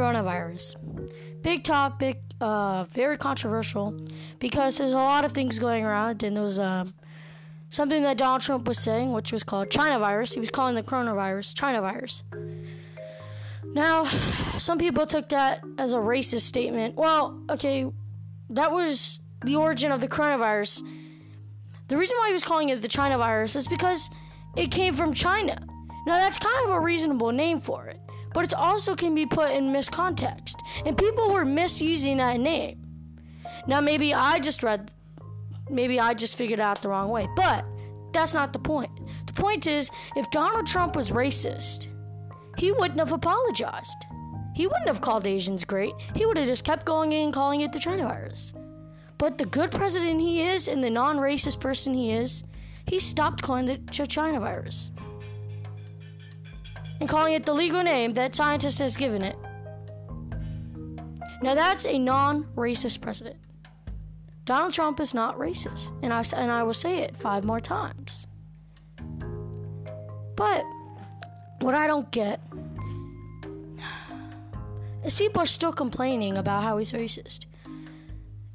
coronavirus. Big topic, uh, very controversial because there's a lot of things going around, and there was um, something that Donald Trump was saying, which was called China virus. He was calling the coronavirus China virus. Now, some people took that as a racist statement. Well, okay, that was the origin of the coronavirus. The reason why he was calling it the China virus is because it came from China. Now, that's kind of a reasonable name for it, but it also can be put in miscontext, and people were misusing that name. Now, maybe I just read, maybe I just figured out the wrong way, but that's not the point. The point is, if Donald Trump was racist, he wouldn't have apologized. He wouldn't have called Asians great. He would have just kept going in calling it the China virus. But the good president he is and the non racist person he is, he stopped calling it the China virus and calling it the legal name that scientists has given it. Now that's a non-racist president. Donald Trump is not racist, and I and I will say it five more times. But what I don't get is people are still complaining about how he's racist.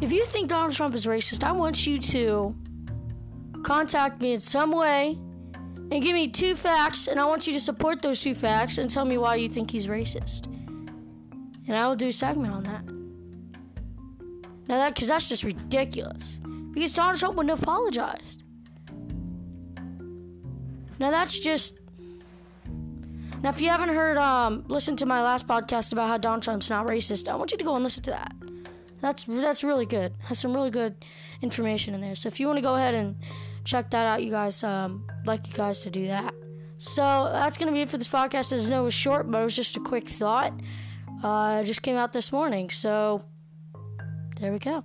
If you think Donald Trump is racist, I want you to contact me in some way and give me two facts, and I want you to support those two facts and tell me why you think he's racist. And I will do a segment on that. Now that, because that's just ridiculous. Because Donald Trump wouldn't have apologized. Now that's just. Now, if you haven't heard, um, listen to my last podcast about how Donald Trump's not racist. I want you to go and listen to that. That's that's really good. Has some really good information in there. So if you want to go ahead and check that out, you guys. Um, like you guys to do that. So that's gonna be it for this podcast. As no, it was short, but it was just a quick thought. Uh, just came out this morning, so there we go.